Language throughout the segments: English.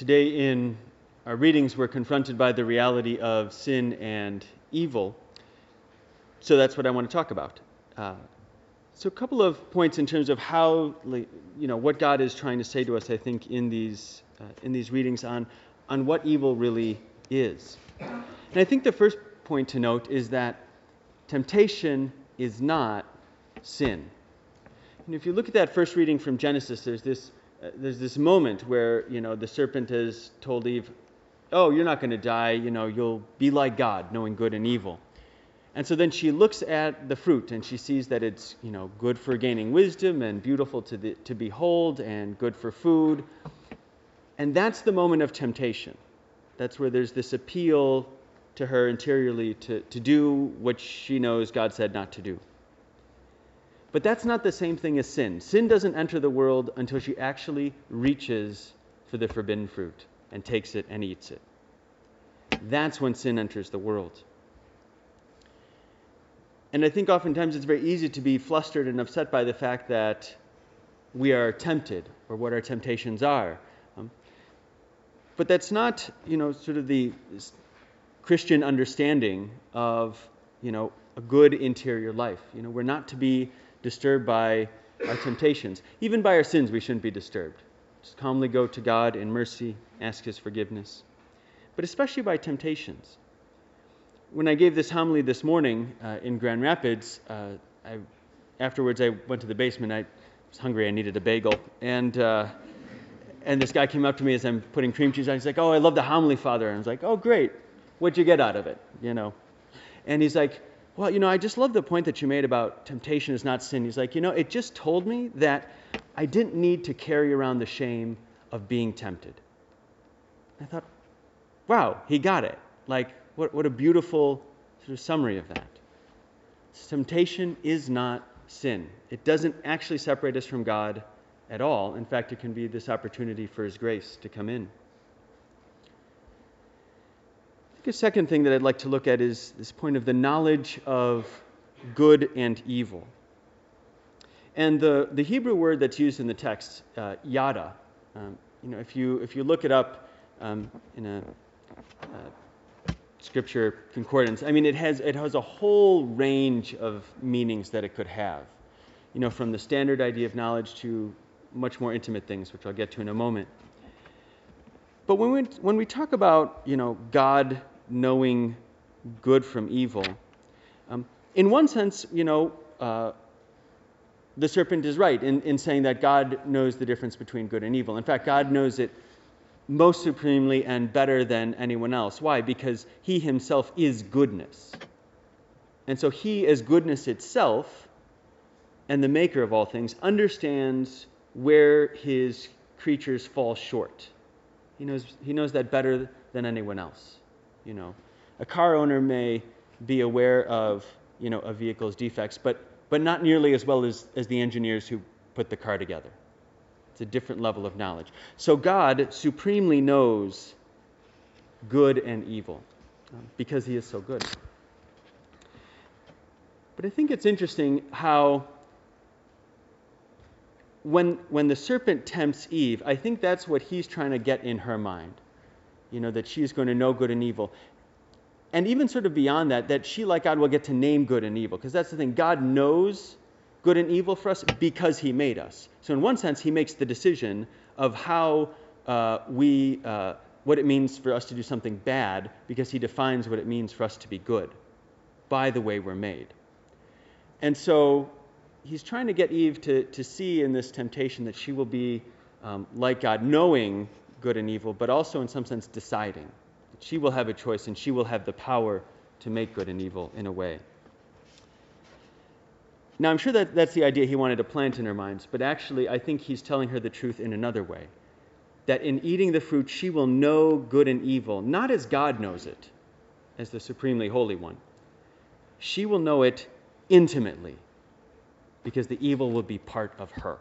today in our readings, we're confronted by the reality of sin and evil. So that's what I want to talk about. Uh, so a couple of points in terms of how, you know, what God is trying to say to us, I think, in these uh, in these readings on on what evil really is. And I think the first point to note is that temptation is not sin. And if you look at that first reading from Genesis, there's this uh, there's this moment where you know the serpent has told Eve, "Oh, you're not going to die. You know, you'll be like God, knowing good and evil." And so then she looks at the fruit and she sees that it's you know good for gaining wisdom and beautiful to the, to behold and good for food. And that's the moment of temptation. That's where there's this appeal to her interiorly to, to do what she knows God said not to do. But that's not the same thing as sin. Sin doesn't enter the world until she actually reaches for the forbidden fruit and takes it and eats it. That's when sin enters the world. And I think oftentimes it's very easy to be flustered and upset by the fact that we are tempted or what our temptations are. Um, but that's not, you know, sort of the Christian understanding of, you know, a good interior life. You know, we're not to be disturbed by our temptations. Even by our sins, we shouldn't be disturbed. Just calmly go to God in mercy, ask His forgiveness. But especially by temptations. When I gave this homily this morning uh, in Grand Rapids, uh, I, afterwards I went to the basement. I was hungry. I needed a bagel. And, uh, and this guy came up to me as I'm putting cream cheese on. He's like, Oh, I love the homily, Father. And I was like, Oh, great. What'd you get out of it? You know. And he's like, well, you know, I just love the point that you made about temptation is not sin. He's like, you know, it just told me that I didn't need to carry around the shame of being tempted. I thought, wow, he got it. Like, what, what a beautiful sort of summary of that. Temptation is not sin. It doesn't actually separate us from God at all. In fact, it can be this opportunity for His grace to come in a second thing that I'd like to look at is this point of the knowledge of good and evil. And the, the Hebrew word that's used in the text, uh, yada, um, you know, if you, if you look it up um, in a uh, scripture concordance, I mean, it has, it has a whole range of meanings that it could have. You know, from the standard idea of knowledge to much more intimate things, which I'll get to in a moment. But when we, when we talk about, you know, God knowing good from evil. Um, in one sense, you know, uh, the serpent is right in, in saying that God knows the difference between good and evil. In fact, God knows it most supremely and better than anyone else. Why? Because he himself is goodness. And so he, as goodness itself, and the maker of all things, understands where his creatures fall short. He knows, he knows that better than anyone else. You know, a car owner may be aware of you know a vehicle's defects, but but not nearly as well as, as the engineers who put the car together. It's a different level of knowledge. So God supremely knows good and evil um, because He is so good. But I think it's interesting how when, when the serpent tempts Eve, I think that's what he's trying to get in her mind you know, that she is going to know good and evil. And even sort of beyond that, that she, like God, will get to name good and evil. Because that's the thing. God knows good and evil for us because He made us. So, in one sense, He makes the decision of how uh, we, uh, what it means for us to do something bad, because He defines what it means for us to be good by the way we're made. And so, He's trying to get Eve to, to see in this temptation that she will be um, like God, knowing good and evil, but also in some sense deciding. She will have a choice and she will have the power to make good and evil in a way. Now, I'm sure that that's the idea he wanted to plant in her minds, but actually, I think he's telling her the truth in another way. That in eating the fruit, she will know good and evil, not as God knows it, as the supremely holy one. She will know it intimately, because the evil will be part of her.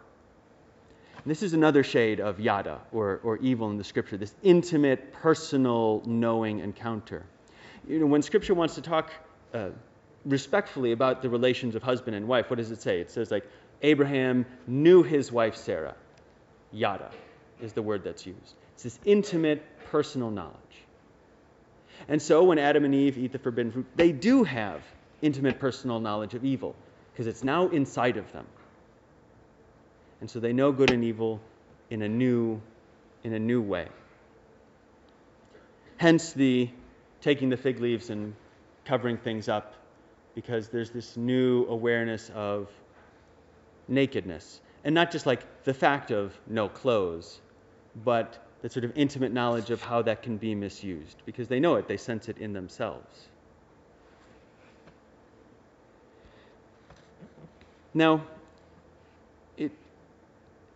This is another shade of yada, or, or evil in the scripture, this intimate, personal, knowing encounter. You know, when scripture wants to talk uh, respectfully about the relations of husband and wife, what does it say? It says, like, Abraham knew his wife Sarah. Yada is the word that's used. It's this intimate, personal knowledge. And so when Adam and Eve eat the forbidden fruit, they do have intimate, personal knowledge of evil because it's now inside of them. And so they know good and evil in a new, in a new way. Hence the taking the fig leaves and covering things up because there's this new awareness of nakedness. And not just like the fact of no clothes, but the sort of intimate knowledge of how that can be misused because they know it, they sense it in themselves. Now,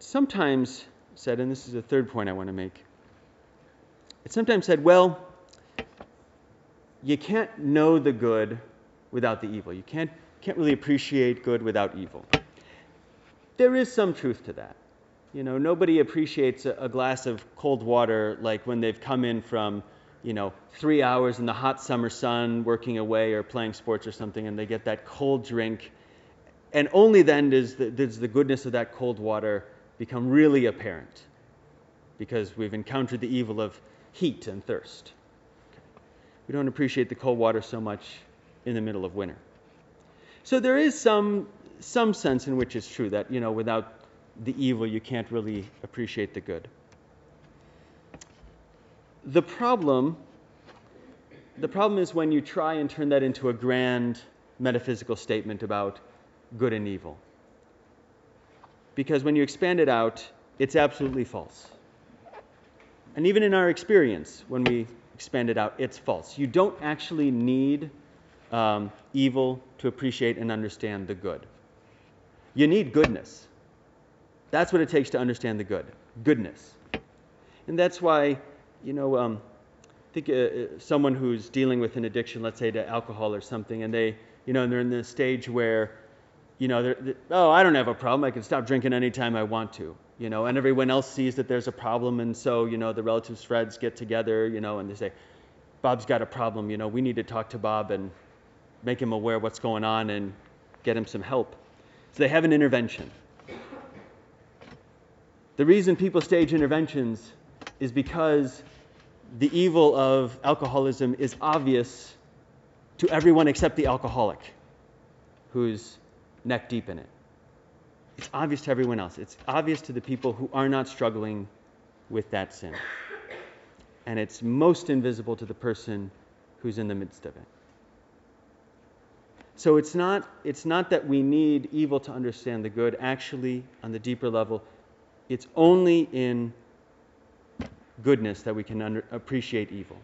sometimes said, and this is the third point I want to make, it's sometimes said, well, you can't know the good without the evil. You can't, can't really appreciate good without evil. There is some truth to that. You know, nobody appreciates a, a glass of cold water like when they've come in from, you know, three hours in the hot summer sun working away or playing sports or something, and they get that cold drink. And only then does the, does the goodness of that cold water become really apparent because we've encountered the evil of heat and thirst. We don't appreciate the cold water so much in the middle of winter. So there is some some sense in which it's true that you know without the evil you can't really appreciate the good. The problem the problem is when you try and turn that into a grand metaphysical statement about good and evil. Because when you expand it out, it's absolutely false. And even in our experience, when we expand it out, it's false. You don't actually need um, evil to appreciate and understand the good. You need goodness. That's what it takes to understand the good goodness. And that's why, you know, um, think uh, uh, someone who's dealing with an addiction, let's say to alcohol or something, and they, you know, and they're in the stage where, you know, they're, they're, oh, I don't have a problem. I can stop drinking anytime I want to, you know, and everyone else sees that there's a problem, and so, you know, the relatives, friends get together, you know, and they say, Bob's got a problem, you know, we need to talk to Bob and make him aware what's going on and get him some help. So they have an intervention. The reason people stage interventions is because the evil of alcoholism is obvious to everyone except the alcoholic who's neck deep in it. It's obvious to everyone else. It's obvious to the people who are not struggling with that sin. And it's most invisible to the person who's in the midst of it. So it's not, it's not that we need evil to understand the good. Actually, on the deeper level, it's only in goodness that we can under, appreciate evil.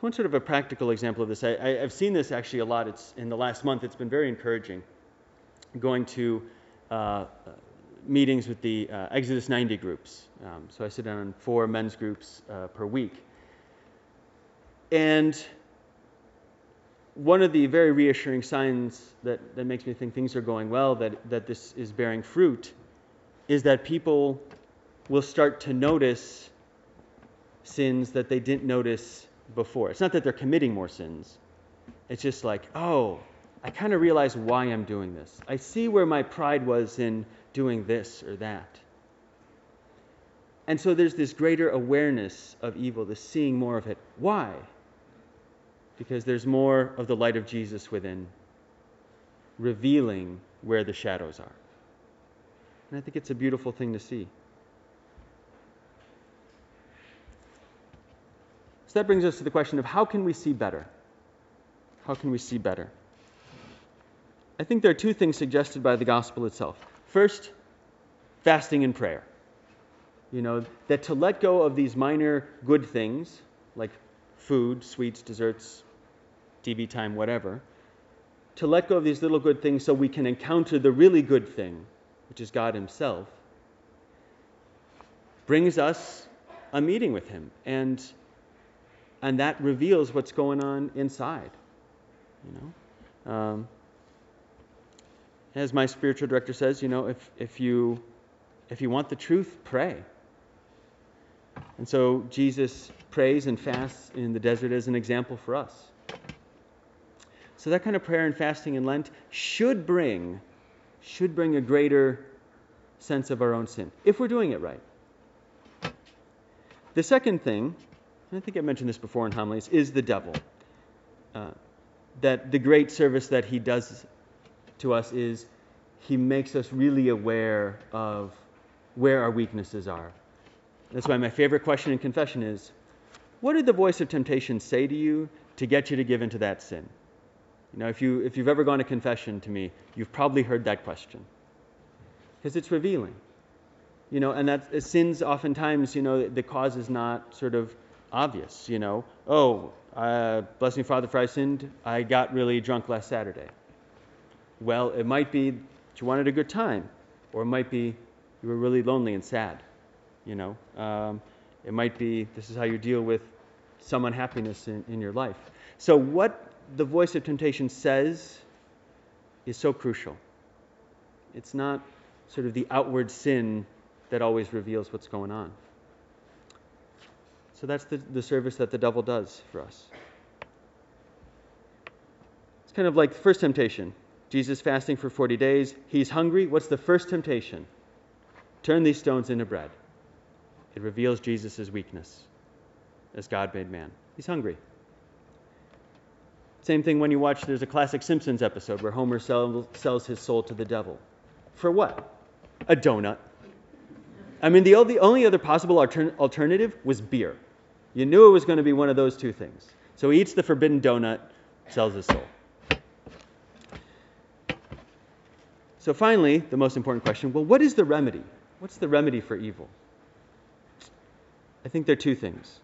One sort of a practical example of this, I, have seen this actually a lot. It's in the last month. It's been very encouraging. Going to uh, meetings with the uh, Exodus 90 groups. Um, so I sit down on four men's groups uh, per week, and one of the very reassuring signs that, that makes me think things are going well, that, that this is bearing fruit, is that people will start to notice sins that they didn't notice before. It's not that they're committing more sins, it's just like, oh, I kind of realize why I'm doing this. I see where my pride was in doing this or that. And so there's this greater awareness of evil, this seeing more of it. Why? because there's more of the light of Jesus within, revealing where the shadows are. And I think it's a beautiful thing to see. That brings us to the question of how can we see better? How can we see better? I think there are two things suggested by the gospel itself. First, fasting and prayer. You know, that to let go of these minor good things, like food, sweets, desserts, TV time, whatever, to let go of these little good things so we can encounter the really good thing, which is God Himself, brings us a meeting with Him. And, and that reveals what's going on inside. You know? Um, as my spiritual director says, you know, if, if, you, if you want the truth, pray. And so Jesus prays and fasts in the desert as an example for us. So that kind of prayer and fasting in Lent should bring should bring a greater sense of our own sin, if we're doing it right. The second thing, I think I mentioned this before in homilies, is the devil. Uh, that the great service that he does to us is he makes us really aware of where our weaknesses are. That's why my favorite question in confession is what did the voice of temptation say to you to get you to give into that sin? You know, if, you, if you've ever gone to confession to me, you've probably heard that question because it's revealing. You know, and that sins oftentimes, you know, the cause is not sort of obvious. You know, oh, uh, bless me, Father, for I sinned. I got really drunk last Saturday. Well, it might be you wanted a good time, or it might be you were really lonely and sad. You know, um, it might be this is how you deal with some unhappiness in, in your life. So, what the voice of temptation says is so crucial. It's not sort of the outward sin that always reveals what's going on. So that's the, the service that the devil does for us. It's kind of like the first temptation. Jesus fasting for 40 days. He's hungry. What's the first temptation? Turn these stones into bread. It reveals Jesus' weakness as God made man. He's hungry. Same thing when you watch, there's a classic Simpsons episode where Homer sell, sells his soul to the devil. For what? A donut. I mean, the only, only other possible alternative was beer. You knew it was going to be one of those two things. So he eats the forbidden donut, sells his soul. So finally, the most important question well, what is the remedy? What's the remedy for evil? I think there are two things.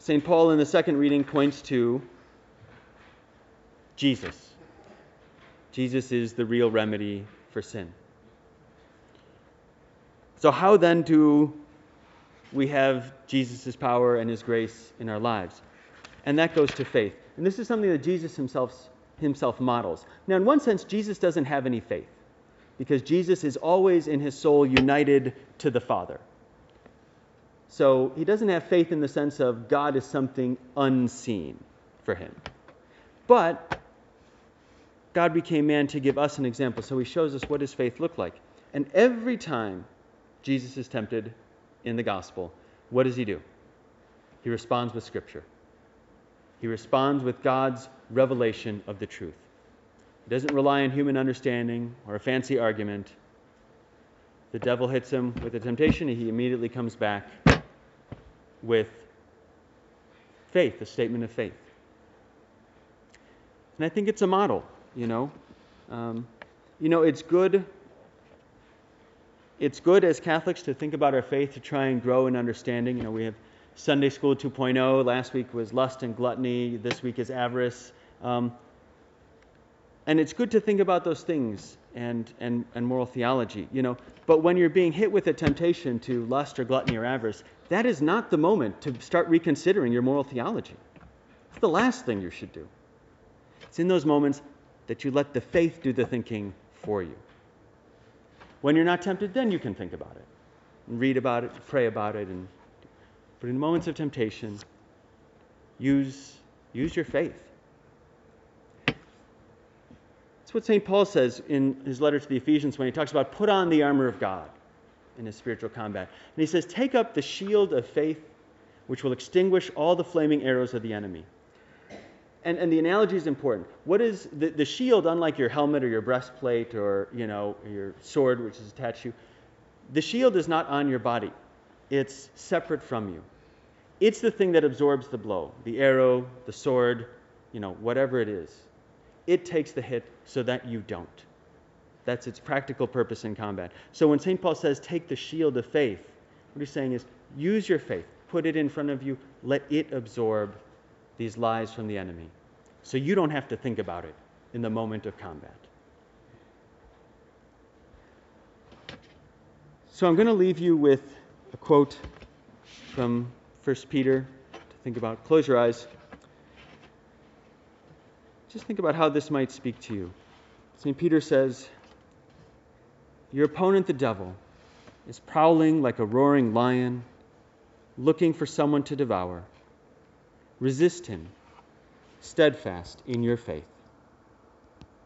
St. Paul in the second reading points to Jesus. Jesus is the real remedy for sin. So, how then do we have Jesus' power and his grace in our lives? And that goes to faith. And this is something that Jesus himself, himself models. Now, in one sense, Jesus doesn't have any faith because Jesus is always in his soul united to the Father. So he doesn't have faith in the sense of God is something unseen for him. But God became man to give us an example. So he shows us what his faith looked like. And every time Jesus is tempted in the gospel, what does he do? He responds with scripture. He responds with God's revelation of the truth. He doesn't rely on human understanding or a fancy argument. The devil hits him with a temptation, and he immediately comes back with faith, a statement of faith. And I think it's a model you know. Um, you know, it's good. It's good as Catholics to think about our faith to try and grow in understanding. You know, we have Sunday School 2.0. Last week was lust and gluttony. This week is avarice. Um, and it's good to think about those things and, and, and moral theology, you know. But when you're being hit with a temptation to lust or gluttony or avarice, that is not the moment to start reconsidering your moral theology. It's the last thing you should do. It's in those moments that you let the faith do the thinking for you. When you're not tempted, then you can think about it, and read about it, pray about it, and but in moments of temptation, use use your faith. That's what St. Paul says in his letter to the Ephesians when he talks about put on the armor of God in his spiritual combat. And he says, Take up the shield of faith, which will extinguish all the flaming arrows of the enemy and, and the analogy is important. What is the, the shield, unlike your helmet or your breastplate or you know your sword, which is attached to you, the shield is not on your body. It's separate from you. It's the thing that absorbs the blow, the arrow, the sword, you know, whatever it is. It takes the hit so that you don't. That's its practical purpose in combat. So when St. Paul says, take the shield of faith, what he's saying is, use your faith, put it in front of you, let it absorb these lies from the enemy so you don't have to think about it in the moment of combat. So I'm going to leave you with a quote from 1 Peter to think about. Close your eyes. Just think about how this might speak to you. St. Peter says, Your opponent, the devil, is prowling like a roaring lion, looking for someone to devour. Resist him steadfast in your faith.